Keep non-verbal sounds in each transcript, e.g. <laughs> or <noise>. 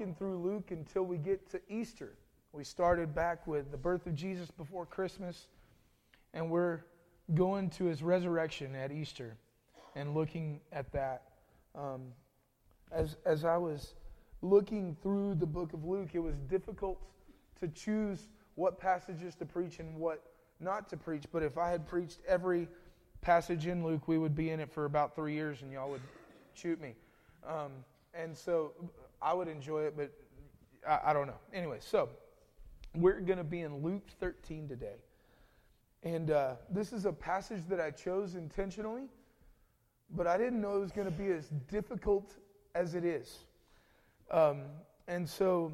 through Luke until we get to Easter. We started back with the birth of Jesus before Christmas, and we're going to his resurrection at Easter and looking at that. Um, as, as I was looking through the book of Luke, it was difficult to choose what passages to preach and what not to preach. But if I had preached every passage in Luke, we would be in it for about three years and y'all would shoot me. Um, and so I would enjoy it, but I, I don't know. Anyway, so we're going to be in Luke 13 today. And uh, this is a passage that I chose intentionally, but I didn't know it was going to be as difficult as it is. Um, and so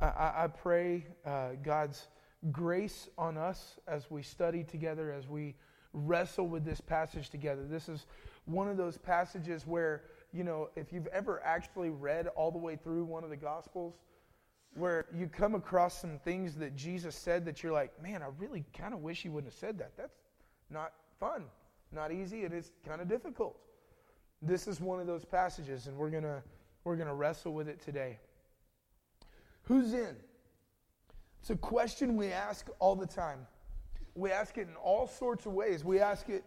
I, I pray uh, God's grace on us as we study together, as we wrestle with this passage together. This is one of those passages where, you know, if you've ever actually read all the way through one of the Gospels, where you come across some things that Jesus said that you're like, man, I really kind of wish he wouldn't have said that. That's not fun, not easy, and it is kind of difficult. This is one of those passages, and we're gonna we're gonna wrestle with it today. Who's in? It's a question we ask all the time. We ask it in all sorts of ways. We ask it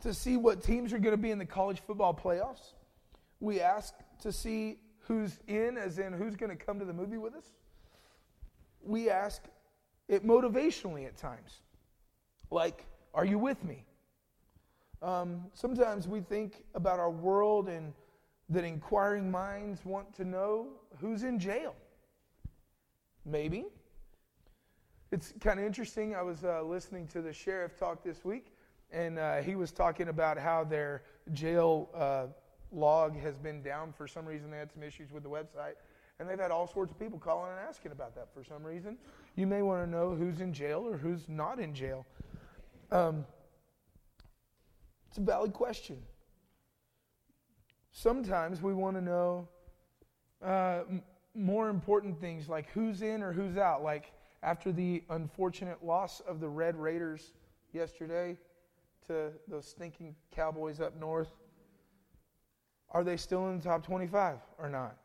to see what teams are going to be in the college football playoffs. We ask to see who's in, as in who's going to come to the movie with us. We ask it motivationally at times, like, are you with me? Um, sometimes we think about our world and that inquiring minds want to know who's in jail. Maybe. It's kind of interesting. I was uh, listening to the sheriff talk this week, and uh, he was talking about how their jail uh, log has been down for some reason. They had some issues with the website, and they've had all sorts of people calling and asking about that for some reason. You may want to know who's in jail or who's not in jail. Um, it's a valid question. Sometimes we want to know uh, m- more important things like who's in or who's out. Like after the unfortunate loss of the Red Raiders yesterday to those stinking Cowboys up north, are they still in the top 25 or not?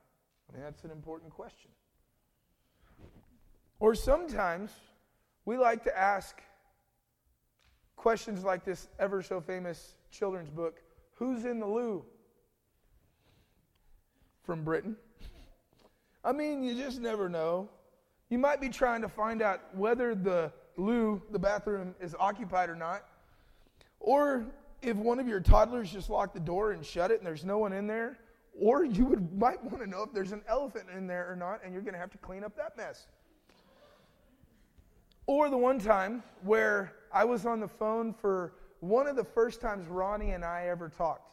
I mean, that's an important question. Or sometimes we like to ask questions like this ever so famous children's book Who's in the Loo? From Britain. I mean, you just never know. You might be trying to find out whether the loo, the bathroom, is occupied or not. Or if one of your toddlers just locked the door and shut it and there's no one in there, or you would, <laughs> might want to know if there's an elephant in there or not, and you're going to have to clean up that mess. Or the one time where I was on the phone for one of the first times Ronnie and I ever talked.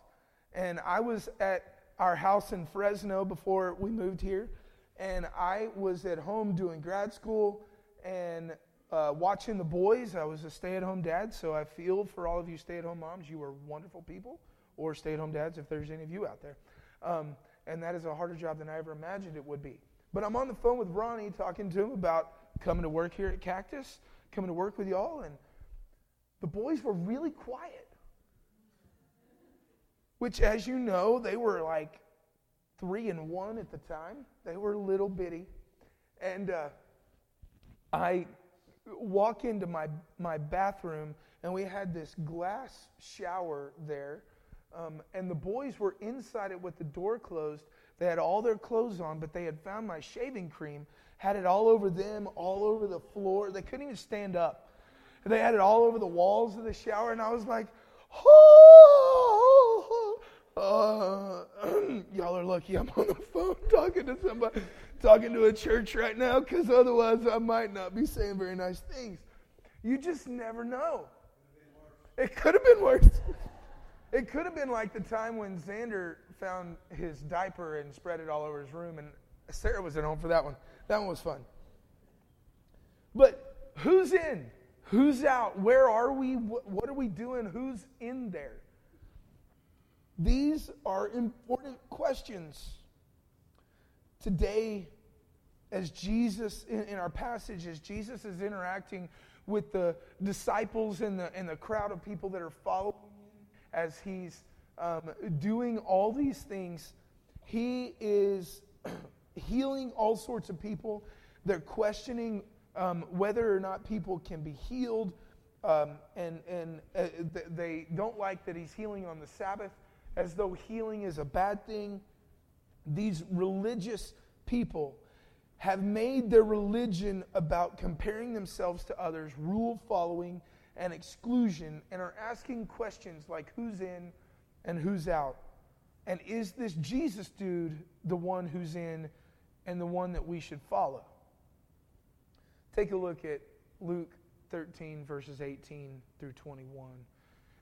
And I was at our house in Fresno before we moved here, and I was at home doing grad school and uh, watching the boys. I was a stay at home dad, so I feel for all of you stay at home moms. You are wonderful people, or stay at home dads if there's any of you out there. Um, and that is a harder job than I ever imagined it would be. But I'm on the phone with Ronnie talking to him about coming to work here at Cactus, coming to work with y'all, and the boys were really quiet. Which, as you know, they were like three and one at the time. They were little bitty. And uh, I walk into my, my bathroom, and we had this glass shower there. Um, and the boys were inside it with the door closed. They had all their clothes on, but they had found my shaving cream, had it all over them, all over the floor. They couldn't even stand up. They had it all over the walls of the shower, and I was like, oh, <clears throat> uh, <clears throat> y'all are lucky I'm on the phone talking to somebody, talking to a church right now, because otherwise I might not be saying very nice things. You just never know. It could have been worse. It could have been like the time when Xander found his diaper and spread it all over his room, and Sarah was at home for that one. That one was fun. But who's in? Who's out? Where are we? What are we doing? Who's in there? These are important questions. Today, as Jesus, in, in, our passage, as Jesus is interacting with the disciples and the, and the crowd of people that are following him, as he's um, doing all these things, he is <clears throat> healing all sorts of people. They're questioning um, whether or not people can be healed. Um, and and uh, they don't like that he's healing on the Sabbath, as though healing is a bad thing. These religious people have made their religion about comparing themselves to others, rule following, and exclusion, and are asking questions like who's in and who's out. And is this Jesus dude the one who's in and the one that we should follow? Take a look at Luke 13, verses 18 through 21.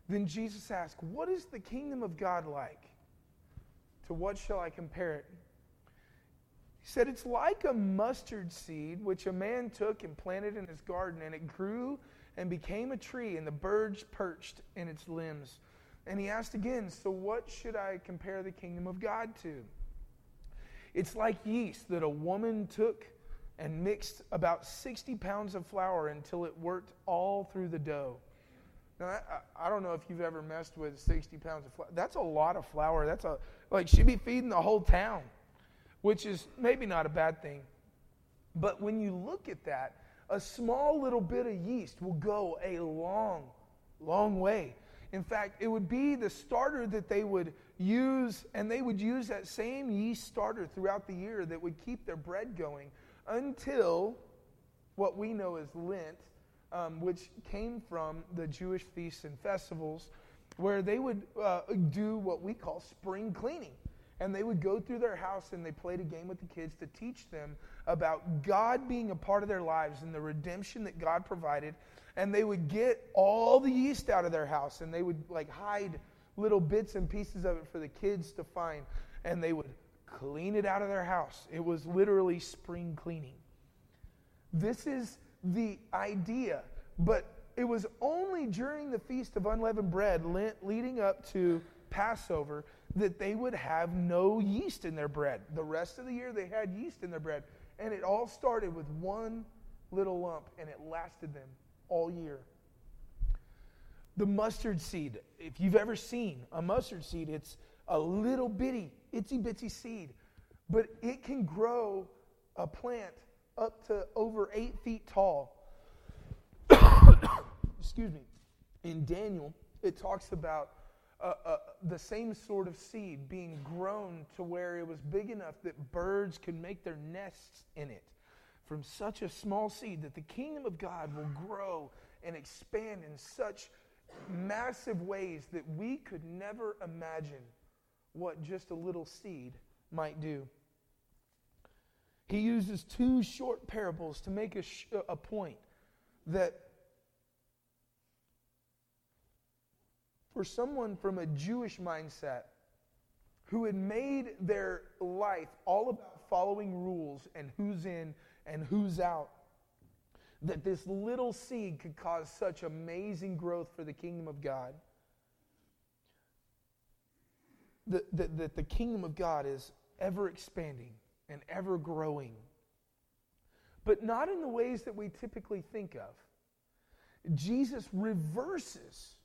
Then Jesus asked, What is the kingdom of God like? To what shall I compare it? He said, It's like a mustard seed which a man took and planted in his garden, and it grew and became a tree, and the birds perched in its limbs. And he asked again, So what should I compare the kingdom of God to? It's like yeast that a woman took and mixed about 60 pounds of flour until it worked all through the dough. Now, I, I don't know if you've ever messed with 60 pounds of flour. That's a lot of flour. That's a, like, she'd be feeding the whole town, which is maybe not a bad thing. But when you look at that, a small little bit of yeast will go a long, long way. In fact, it would be the starter that they would use, and they would use that same yeast starter throughout the year that would keep their bread going until what we know as Lent, um, which came from the Jewish feasts and festivals, where they would uh, do what we call spring cleaning. And they would go through their house and they played a game with the kids to teach them about God being a part of their lives and the redemption that God provided and they would get all the yeast out of their house and they would like hide little bits and pieces of it for the kids to find and they would clean it out of their house. It was literally spring cleaning. This is the idea, but it was only during the Feast of Unleavened Bread, Lent, leading up to Passover, that they would have no yeast in their bread. The rest of the year, they had yeast in their bread. And it all started with one little lump, and it lasted them all year. The mustard seed, if you've ever seen a mustard seed, it's a little bitty, itsy bitsy seed, but it can grow a plant up to over eight feet tall. <coughs> Excuse me. In Daniel, it talks about uh, uh, the same sort of seed being grown to where it was big enough that birds could make their nests in it from such a small seed that the kingdom of God will grow and expand in such massive ways that we could never imagine what just a little seed might do. He uses two short parables to make a, sh- a point that for someone from a Jewish mindset who had made their life all about following rules and who's in and who's out. That this little seed could cause such amazing growth for the kingdom of God. That, that, that the kingdom of God is ever expanding and ever growing, but not in the ways that we typically think of. Jesus reverses.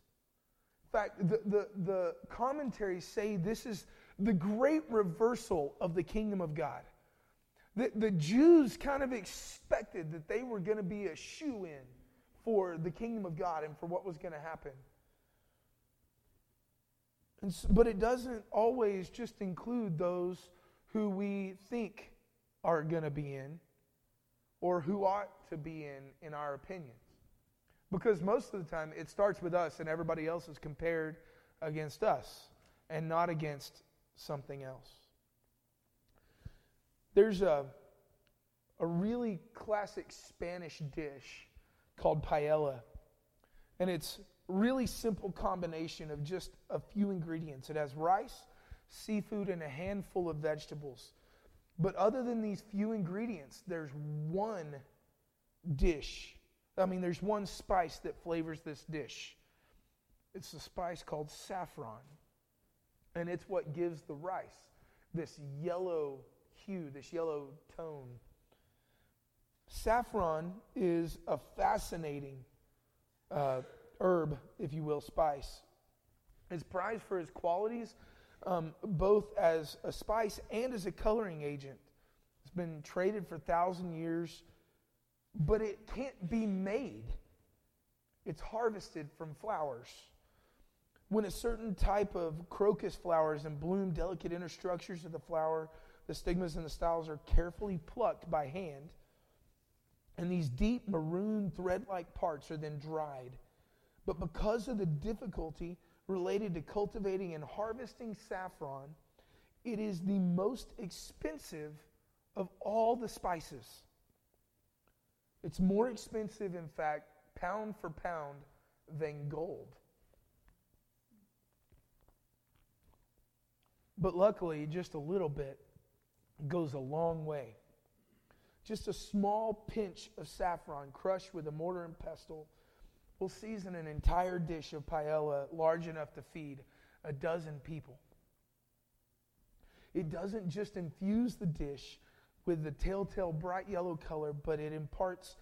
In fact, the, the, the commentaries say this is the great reversal of the kingdom of God. The, the Jews kind of expected that they were going to be a shoe in for the kingdom of God and for what was going to happen. So, but it doesn't always just include those who we think are going to be in or who ought to be in, in our opinions. Because most of the time it starts with us and everybody else is compared against us and not against something else. There's a, a really classic Spanish dish called paella. And it's really simple combination of just a few ingredients. It has rice, seafood, and a handful of vegetables. But other than these few ingredients, there's one dish. I mean, there's one spice that flavors this dish. It's a spice called saffron. And it's what gives the rice this yellow hue, this yellow tone. Saffron is a fascinating uh, herb, if you will, spice. It's prized for its qualities, um, both as a spice and as a coloring agent. It's been traded for thousand years, but it can't be made. It's harvested from flowers. When a certain type of crocus flowers and bloom, delicate inner structures of the flower, the stigmas and the styles are carefully plucked by hand. And these deep maroon thread like parts are then dried. But because of the difficulty related to cultivating and harvesting saffron, it is the most expensive of all the spices. It's more expensive, in fact, pound for pound, than gold. But luckily, just a little bit goes a long way. Just a small pinch of saffron crushed with a mortar and pestle will season an entire dish of paella large enough to feed a dozen people. It doesn't just infuse the dish with the telltale bright yellow color, but it imparts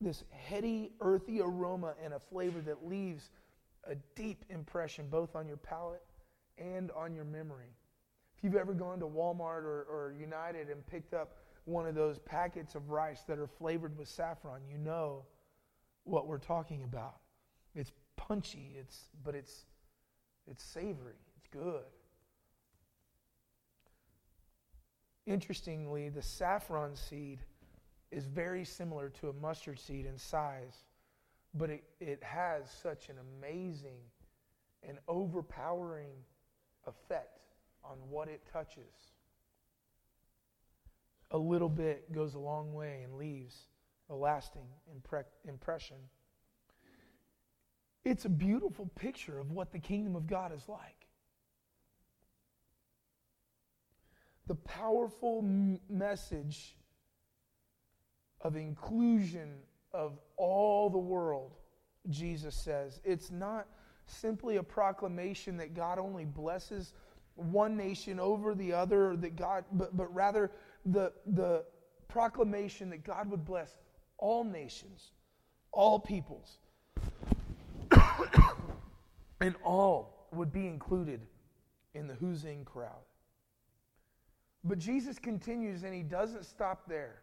this heady, earthy aroma and a flavor that leaves a deep impression both on your palate and on your memory. If you've ever gone to Walmart or, or United and picked up one of those packets of rice that are flavored with saffron, you know what we're talking about. It's punchy, it's, but it's, it's savory, it's good. Interestingly, the saffron seed is very similar to a mustard seed in size, but it, it has such an amazing and overpowering effect on what it touches. A little bit goes a long way and leaves a lasting impre- impression. It's a beautiful picture of what the kingdom of God is like. The powerful m- message of inclusion of all the world, Jesus says. It's not simply a proclamation that God only blesses one nation over the other, that God, but, but rather the, the proclamation that God would bless all nations, all peoples, <coughs> and all would be included in the who's in crowd. But Jesus continues and he doesn't stop there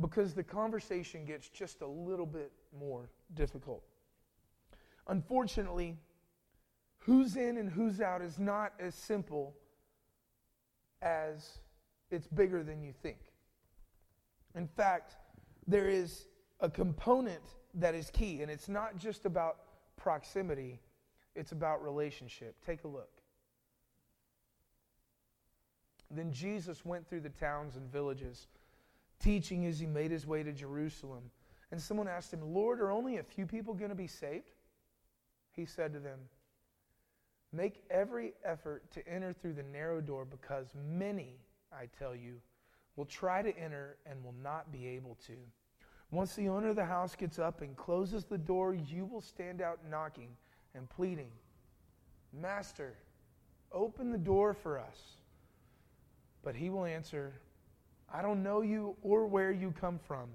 because the conversation gets just a little bit more difficult. Unfortunately, who's in and who's out is not as simple as it's bigger than you think. In fact, there is a component that is key, and it's not just about proximity, it's about relationship. Take a look. Then Jesus went through the towns and villages, teaching as he made his way to Jerusalem. And someone asked him, Lord, are only a few people going to be saved? He said to them, Make every effort to enter through the narrow door because many, I tell you, will try to enter and will not be able to. Once the owner of the house gets up and closes the door, you will stand out knocking and pleading, Master, open the door for us. But he will answer, I don't know you or where you come from.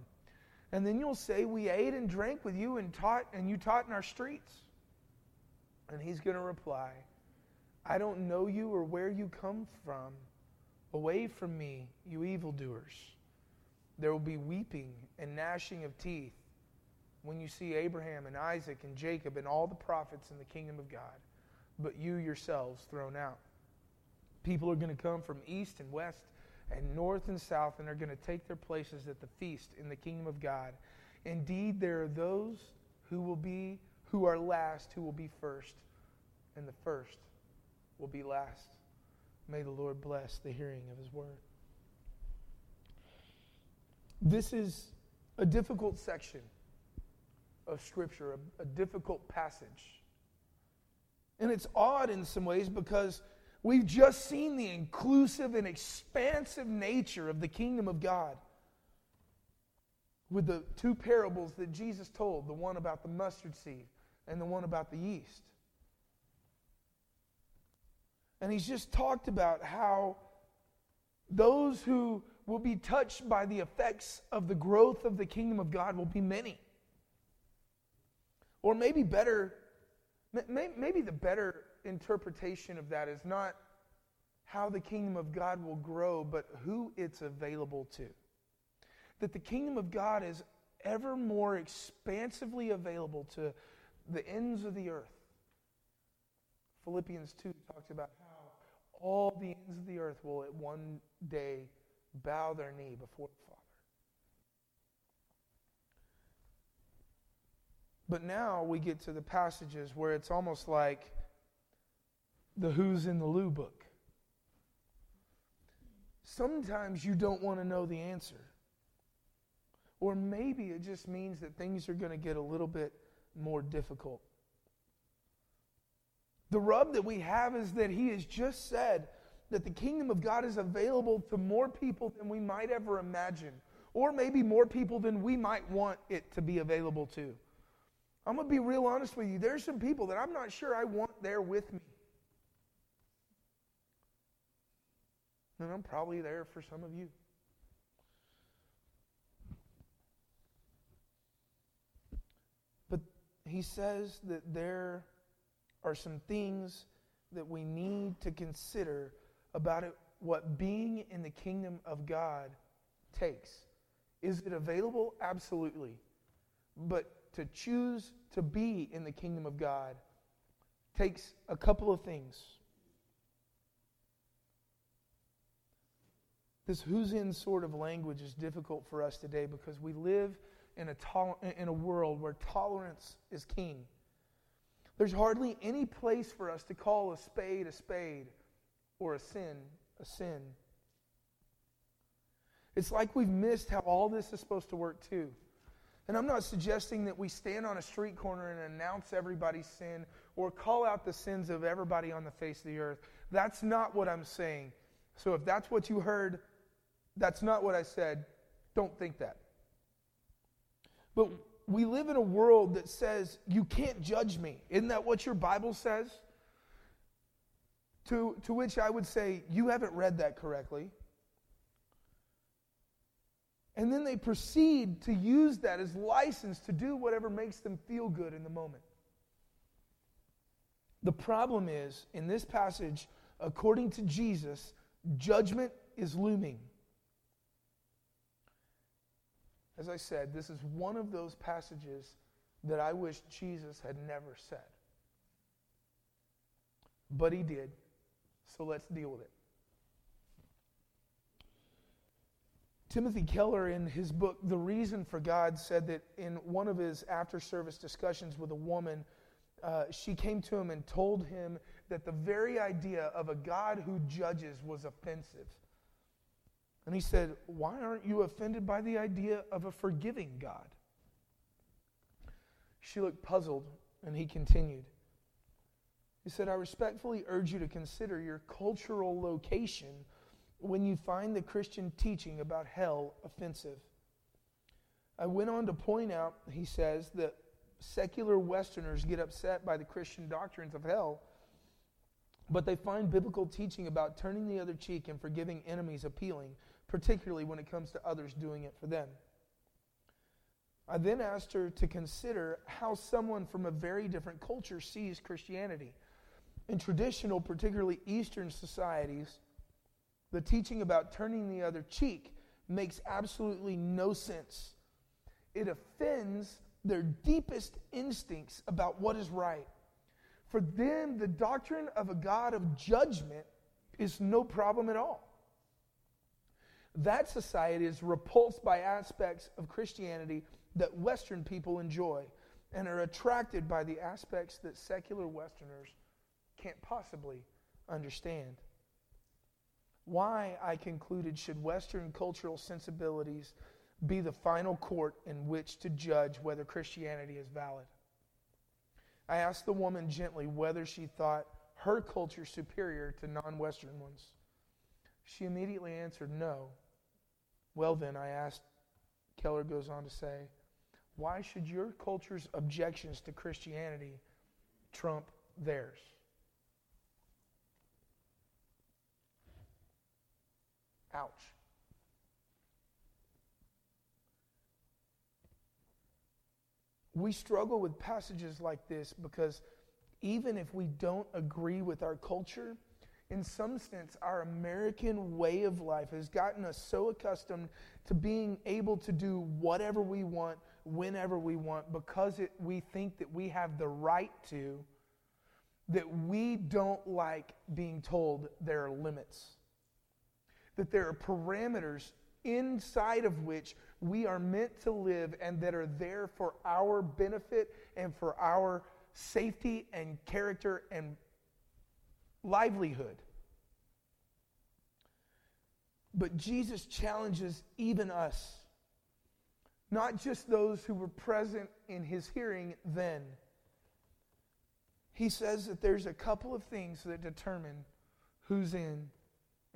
And then you'll say, We ate and drank with you and taught, and you taught in our streets. And he's going to reply, I don't know you or where you come from. Away from me, you evildoers. There will be weeping and gnashing of teeth when you see Abraham and Isaac and Jacob and all the prophets in the kingdom of God, but you yourselves thrown out. People are going to come from east and west and north and south and are going to take their places at the feast in the kingdom of God. Indeed, there are those who will be who are last who will be first, and the first will be last. May the Lord bless the hearing of his word. This is a difficult section of Scripture, a, a, difficult passage. And it's odd in some ways because we've just seen the inclusive and expansive nature of the kingdom of God with the two parables that Jesus told the one about the mustard seed and the one about the yeast. And he's just talked about how those who will be touched by the effects of the growth of the kingdom of God will be many. Or maybe better, maybe the better interpretation of that is not how the kingdom of God will grow, but who it's available to. That the kingdom of God is ever more expansively available to the ends of the earth. Philippians 2 talks about all the ends of the earth will at one day bow their knee before the Father. But now we get to the passages where it's almost like the Who's in the Loo book. Sometimes you don't want to know the answer. Or maybe it just means that things are going to get a little bit more difficult. The rub that we have is that he has just said that the kingdom of God is available to more people than we might ever imagine, or maybe more people than we might want it to be available to. I'm going to be real honest with you. There's some people that I'm not sure I want there with me. And I'm probably there for some of you. But he says that there are some things that we need to consider about it, what being in the kingdom of God takes. Is it available? Absolutely. But to choose to be in the kingdom of God takes a couple of things. This who's in sort of language is difficult for us today because we live in a, in a world where tolerance is king. There's hardly any place for us to call a spade a spade or a sin a sin. It's like we've missed how all this is supposed to work too. And I'm not suggesting that we stand on a street corner and announce everybody's sin or call out the sins of everybody on the face of the earth. That's not what I'm saying. So if that's what you heard, that's not what I said. Don't think that. But we live in a world that says, you can't judge me. Isn't that what your Bible says? To, to which I would say, you haven't read that correctly. And then they proceed to use that as license to do whatever makes them feel good in the moment. The problem is, in this passage, according to Jesus, judgment is looming. As I said, this is one of those passages that I wish Jesus had never said. But he did. So let's deal with it. Timothy Keller, in his book, The Reason for God, said that in one of his after service discussions with a woman, uh, she came to him and told him that the very idea of a God who judges was offensive. And he said, Why aren't you offended by the idea of a forgiving God? She looked puzzled, and he continued. He said, I respectfully urge you to consider your cultural location when you find the Christian teaching about hell offensive. I went on to point out, he says, that secular Westerners get upset by the Christian doctrines of hell, but they find biblical teaching about turning the other cheek and forgiving enemies appealing particularly when it comes to others doing it for them. I then asked her to consider how someone from a very different culture sees Christianity. In traditional, particularly Eastern societies, the teaching about turning the other cheek makes absolutely no sense. It offends their deepest instincts about what is right. For them, the doctrine of a God of judgment is no problem at all that society is repulsed by aspects of Christianity that Western people enjoy and are attracted by the aspects that secular Westerners can't possibly understand. Why, I concluded, should Western cultural sensibilities be the final court in which to judge whether Christianity is valid? I asked the woman gently whether she thought her culture superior to non Western ones. She immediately answered no. Well, then, I asked, Keller goes on to say, why should your culture's objections to Christianity trump theirs? Ouch. We struggle with passages like this because even if we don't agree with our culture, in some sense, our American way of life has gotten us so accustomed to being able to do whatever we want, whenever we want, because it, we think that we have the right to, that we don't like being told there are limits. That there are parameters inside of which we are meant to live and that are there for our benefit and for our safety and character and livelihood. But Jesus challenges even us, not just those who were present in his hearing then. He says that there's a couple of things that determine who's in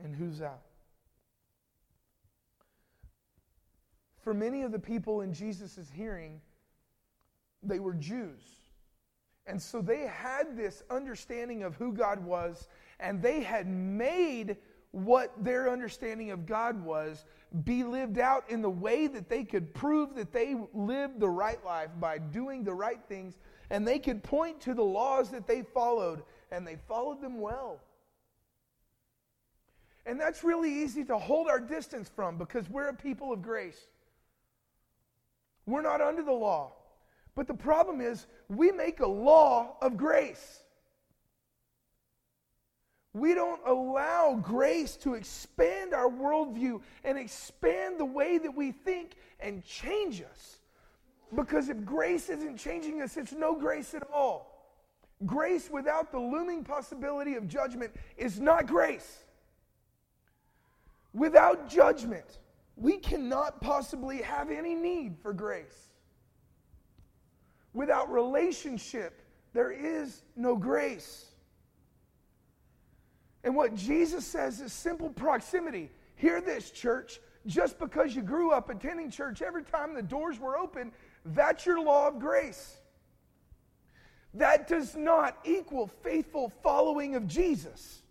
and who's out. For many of the people in Jesus' hearing, they were Jews. And so they had this understanding of who God was, and they had made what their understanding of God was be lived out in the way that they could prove that they lived the right life by doing the right things, and they could point to the laws that they followed, and they followed them well. And that's really easy to hold our distance from because we're a people of grace. We're not under the law. But the problem is, we make a law of grace. We don't allow grace to expand our worldview and expand the way that we think and change us. Because if grace isn't changing us, it's no grace at all. Grace without the looming possibility of judgment is not grace. Without judgment, we cannot possibly have any need for grace. Without relationship, there is no grace. And what Jesus says is simple proximity. Hear this, church. Just because you grew up attending church every time the doors were open, that's your law of grace. That does not equal faithful following of Jesus.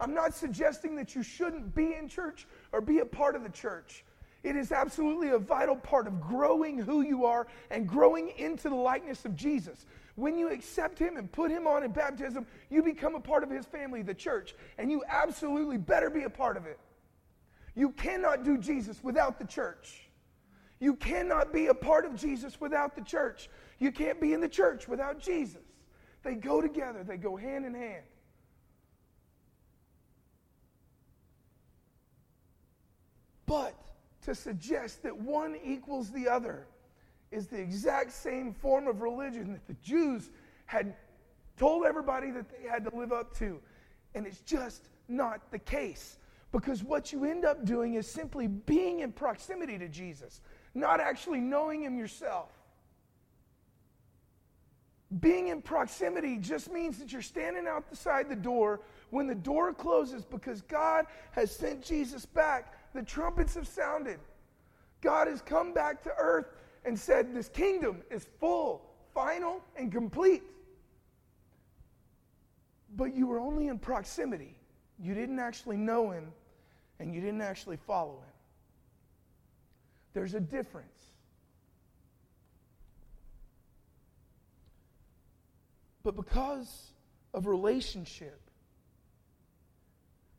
I'm not suggesting that you shouldn't be in church or be a part of the church. It is absolutely a vital part of growing who you are and growing into the likeness of Jesus. When you accept Him and put Him on in baptism, you become a part of His family, the church, and you absolutely better be a part of it. You cannot do Jesus without the church. You cannot be a part of Jesus without the church. You can't be in the church without Jesus. They go together, they go hand in hand. But to suggest that one equals the other is the exact same form of religion that the Jews had told everybody that they had to live up to. And it's just not the case. Because what you end up doing is simply being in proximity to Jesus, not actually knowing Him yourself. Being in proximity just means that you're standing outside the door when the door closes because God has sent Jesus back the trumpets have sounded. God has come back to earth and said, This kingdom is full, final, and complete. But you were only in proximity. You didn't actually know him, and you didn't actually follow him. There's a difference. But because of relationship,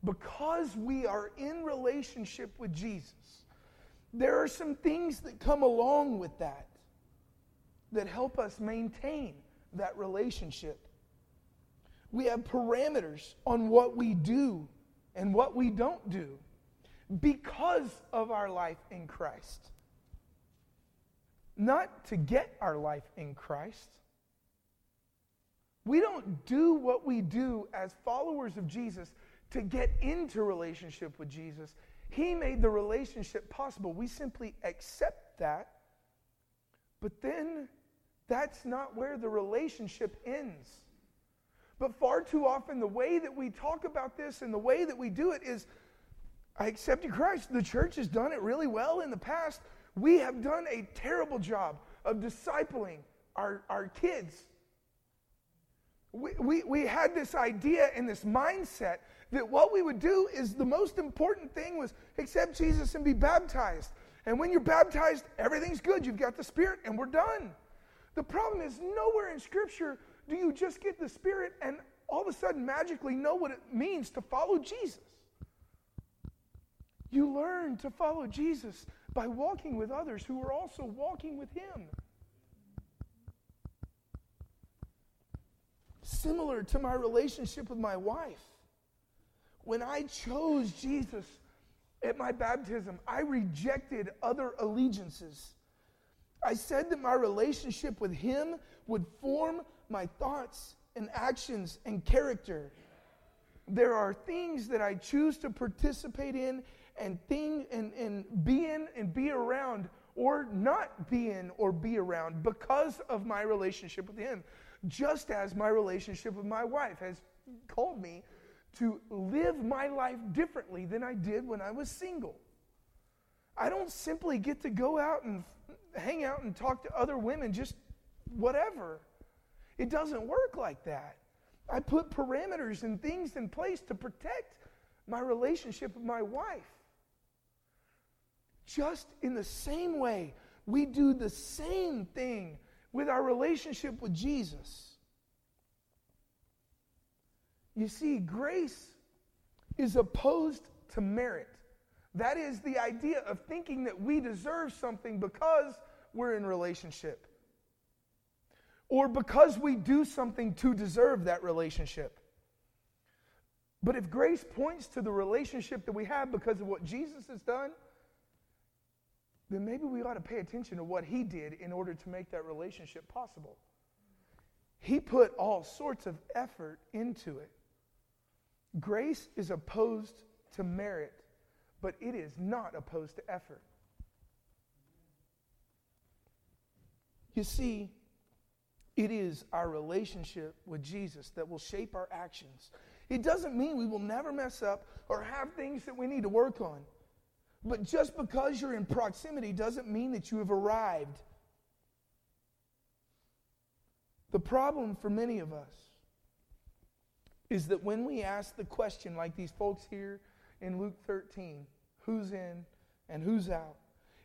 because we are in relationship with Jesus, there are some things that come along with that that help us maintain that relationship. We have parameters on what we do and what we don't do because of our life in Christ. Not to get our life in Christ. We don't do what we do as followers of Jesus to get into relationship with Jesus. He made the relationship possible. We simply accept that. But then that's not where the relationship ends. But far too often, the way that we talk about this and the way that we do it is I accepted Christ. The church has done it really well in the past. We have done a terrible job of discipling our, our kids. We, we, we had this idea and this mindset that what we would do is the most important thing was accept Jesus and be baptized. And when you're baptized, everything's good. You've got the Spirit, and we're done. The problem is, nowhere in Scripture do you just get the Spirit and all of a sudden magically know what it means to follow Jesus. You learn to follow Jesus by walking with others who are also walking with Him. Similar to my relationship with my wife. When I chose Jesus at my baptism, I rejected other allegiances. I said that my relationship with Him would form my thoughts and actions and character. There are things that I choose to participate in and thing and, and be in and be around or not be in or be around because of my relationship with him. Just as my relationship with my wife has called me to live my life differently than I did when I was single. I don't simply get to go out and hang out and talk to other women just whatever. It doesn't work like that. I put parameters and things in place to protect my relationship with my wife. Just in the same way, we do the same thing with our relationship with Jesus. You see, grace is opposed to merit. That is the idea of thinking that we deserve something because we're in relationship or because we do something to deserve that relationship. But if grace points to the relationship that we have because of what Jesus has done, then maybe we ought to pay attention to what he did in order to make that relationship possible. He put all sorts of effort into it. Grace is opposed to merit, but it is not opposed to effort. You see, it is our relationship with Jesus that will shape our actions. It doesn't mean we will never mess up or have things that we need to work on. But just because you're in proximity doesn't mean that you have arrived. The problem for many of us is that when we ask the question, like these folks here in Luke 13, who's in and who's out,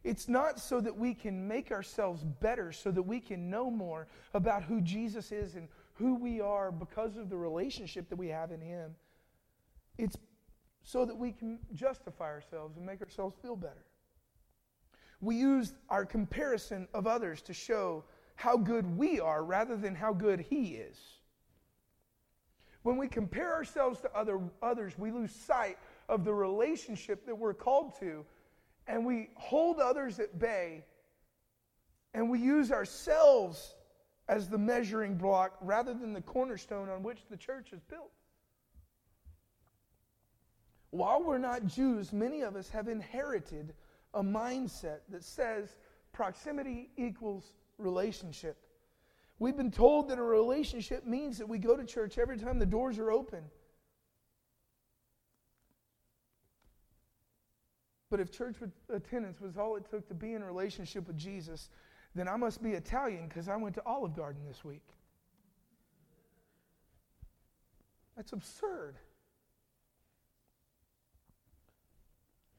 it's not so that we can make ourselves better, so that we can know more about who Jesus is and who we are because of the relationship that we have in Him. It's so that we can justify ourselves and make ourselves feel better. We use our comparison of others to show how good we are rather than how good He is. When we compare ourselves to other, others, we lose sight of the relationship that we're called to and we hold others at bay and we use ourselves as the measuring block rather than the cornerstone on which the church is built. While we're not Jews, many of us have inherited a mindset that says proximity equals relationship. We've been told that a relationship means that we go to church every time the doors are open But if church attendance was all it took to be in a relationship with Jesus, then I must be Italian because I went to Olive Garden this week. That's absurd.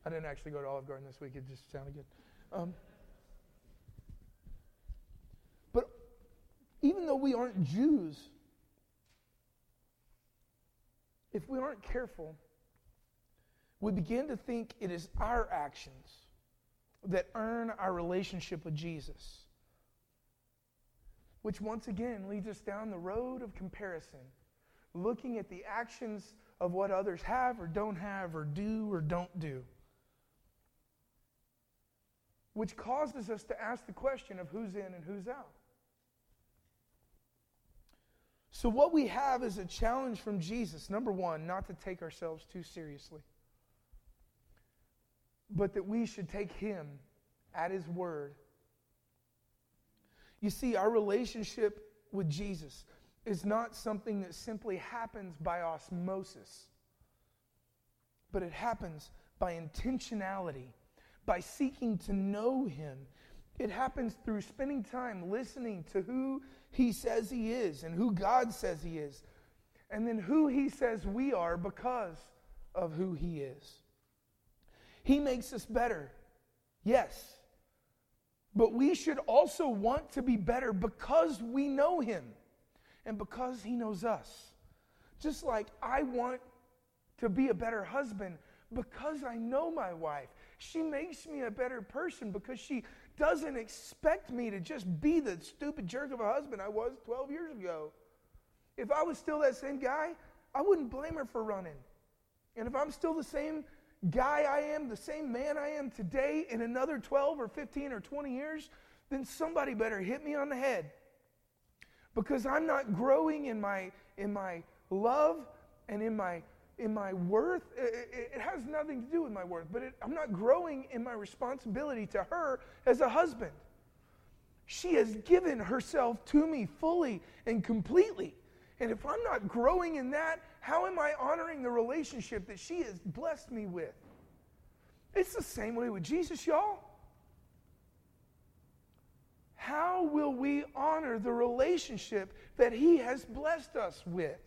I didn't actually go to Olive Garden this week, it just sounded good. Um, but even though we aren't Jews, if we aren't careful, we begin to think it is our actions that earn our relationship with Jesus. Which once again leads us down the road of comparison, looking at the actions of what others have or don't have or do or don't do. Which causes us to ask the question of who's in and who's out. So, what we have is a challenge from Jesus number one, not to take ourselves too seriously but that we should take him at his word. You see, our relationship with Jesus is not something that simply happens by osmosis, but it happens by intentionality, by seeking to know him. It happens through spending time listening to who he says he is and who God says he is, and then who he says we are because of who he is. He makes us better. Yes. But we should also want to be better because we know Him and because He knows us. Just like I want to be a better husband because I know my wife. She makes me a better person because she doesn't expect me to just be the stupid jerk of a husband I was 12 years ago. If I was still that same guy, I wouldn't blame her for running. And if I'm still the same guy I am, the same man I am today in another 12 or 15 or 20 years, then somebody better hit me on the head. Because I'm not growing in my, in my love and in my, in my worth. It, it has nothing to do with my worth, but it, I'm not growing in my responsibility to her as a husband. She has given herself to me fully and completely. And if I'm not growing in that, how am I honoring the relationship that she has blessed me with? It's the same way with Jesus, y'all. How will we honor the relationship that he has blessed us with?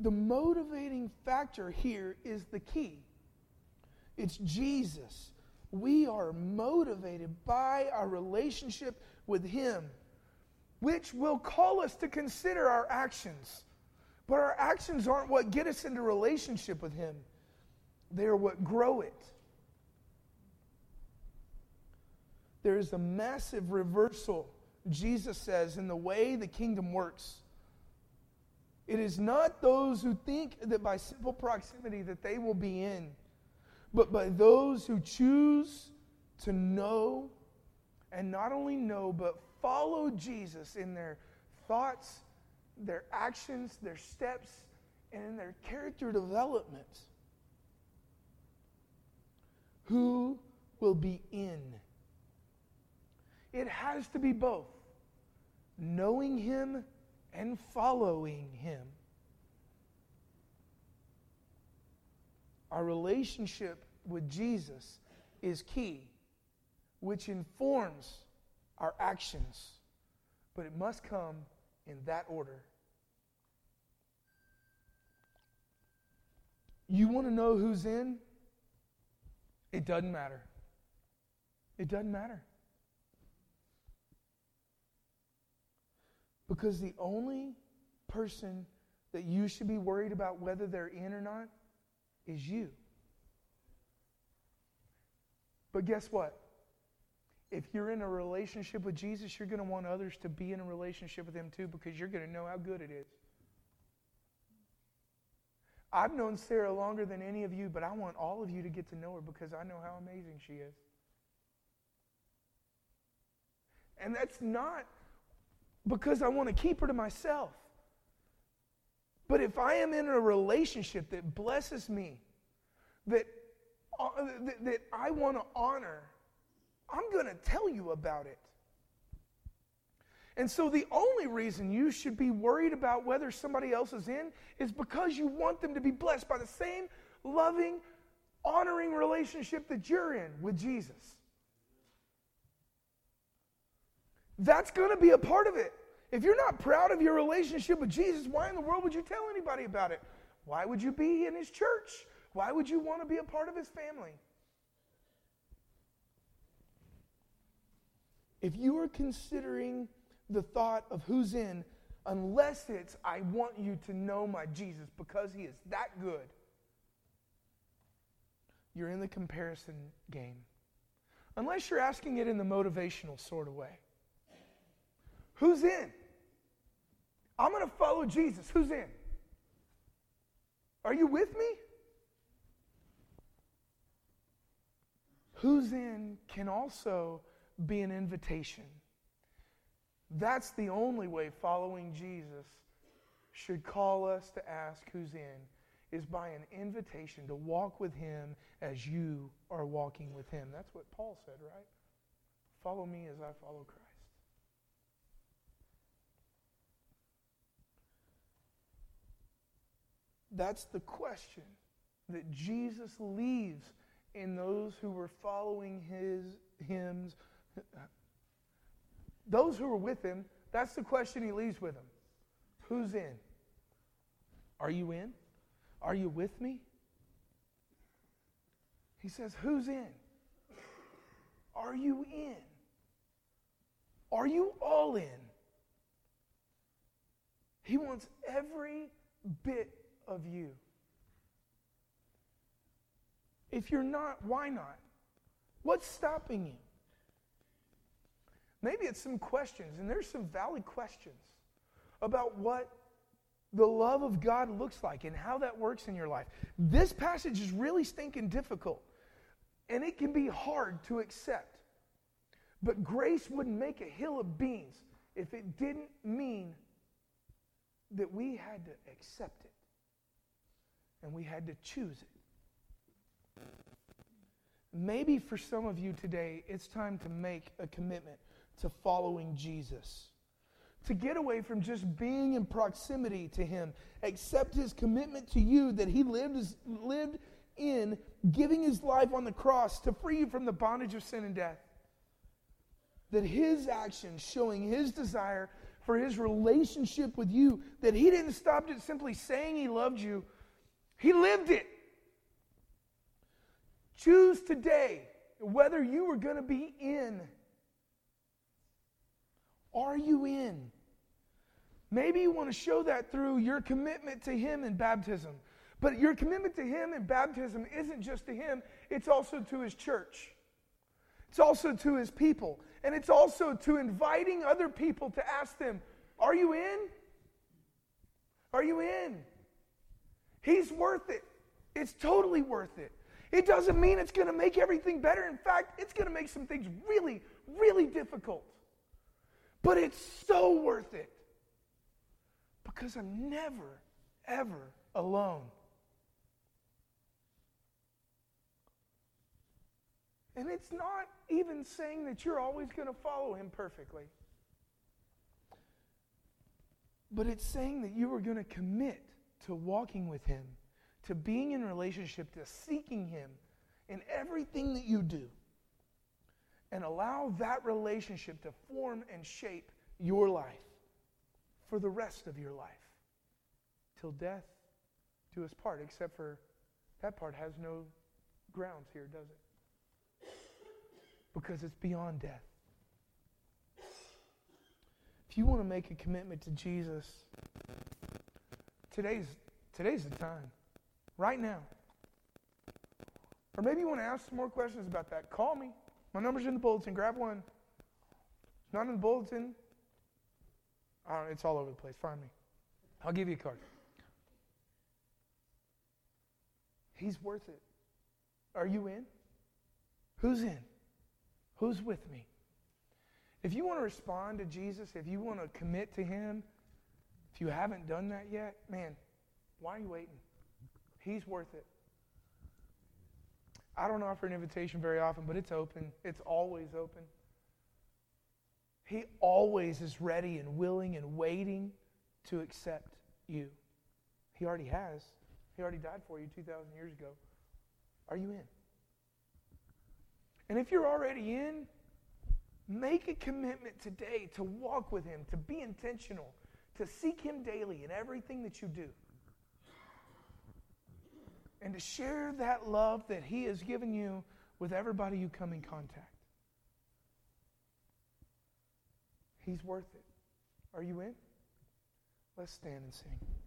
The motivating factor here is the key. It's Jesus. We are motivated by our relationship with Him, which will call us to consider our actions. But our actions aren't what get us into relationship with Him, they are what grow it. There is a massive reversal, Jesus says, in the way the kingdom works. It is not those who think that by simple proximity that they will be in, but by those who choose to know and not only know, but follow Jesus in their thoughts, their actions, their steps, and in their character development. Who will be in? It has to be both knowing Him and following Him. Our relationship with Jesus is key which informs our actions, but it must come in that order. You want to know who's in? It doesn't matter. It doesn't matter. Because the only person that you should be worried about whether they're in or not is you. But guess what? if you're in a relationship with Jesus, you're going to want others to be in a relationship with Him too because you're going to know how good it is. I've known Sarah longer than any of you, but I want all of you to get to know her because I know how amazing she is. And that's not because I want to keep her to myself. But if I am in a relationship that blesses me, that, uh, that, that I want to honor, I'm going to tell you about it. And so, the only reason you should be worried about whether somebody else is in is because you want them to be blessed by the same loving, honoring relationship that you're in with Jesus. That's going to be a part of it. If you're not proud of your relationship with Jesus, why in the world would you tell anybody about it? Why would you be in his church? Why would you want to be a part of his family? If you are considering the thought of who's in, unless it's, I want you to know my Jesus because he is that good, you're in the comparison game. Unless you're asking it in the motivational sort of way. Who's in? I'm going to follow Jesus. Who's in? Are you with me? Who's in can also be an invitation. That's the only way following Jesus should call us to ask who's in, is by an invitation to walk with him as you are walking with him. That's what Paul said, right? Follow me as I follow Christ. That's the question that Jesus leaves in those who were following his hymns those who were with him, that's the question he leaves with them. Who's in? Are you in? Are you with me? He says, Who's in? Are you in? Are you all in? He wants every bit of you. If you're not, why not? What's stopping you? Maybe it's some questions, and there's some valid questions about what the love of God looks like and how that works in your life. This passage is really stinking difficult, and it can be hard to accept. But grace wouldn't make a hill of beans if it didn't mean that we had to accept it and we had to choose it. Maybe for some of you today, it's time to make a commitment to following Jesus. To get away from just being in proximity to Him, accept His commitment to you that He lived, lived in, giving His life on the cross to free you from the bondage of sin and death. That His actions showing His desire for His relationship with you, that He didn't stop at simply saying He loved you, He lived it. Choose today whether you are going to be in. Are you in? Maybe you want to show that through your commitment to Him in baptism. But your commitment to Him in baptism isn't just to Him, it's also to His church. It's also to His people. And it's also to inviting other people to ask them, Are you in? Are you in? He's worth it. It's totally worth it. It doesn't mean it's going to make everything better. In fact, it's going to make some things really, really difficult. But it's so worth it because I'm never, ever alone. And it's not even saying that you're always going to follow him perfectly. But it's saying that you are going to commit to walking with him, to being in relationship, to seeking him in everything that you do. And allow that relationship to form and shape your life for the rest of your life. Till death do us part, except for that part has no grounds here, does it? Because it's beyond death. If you want to make a commitment to Jesus, today's, today's the time. Right now. Or maybe you want to ask some more questions about that. Call me. My number's in the bulletin. Grab one. It's not in the bulletin. it's all over the place. Find me. I'll give you a card. He's worth it. Are you in? Who's in? Who's with me? If you want to respond to Jesus, if you want to commit to Him, if you haven't done that yet, man, why are you waiting? He's worth it. I don't offer an invitation very often, but it's open. It's always open. He always is ready and willing and waiting to accept you. He already has. He already died for you 2,000 years ago. Are you in? And if you're already in, make a commitment today to walk with Him, to be intentional, to seek Him daily in everything that you do and to share that love that He has given you with everybody you come in contact. He's worth it. Are you in? Let's stand and sing.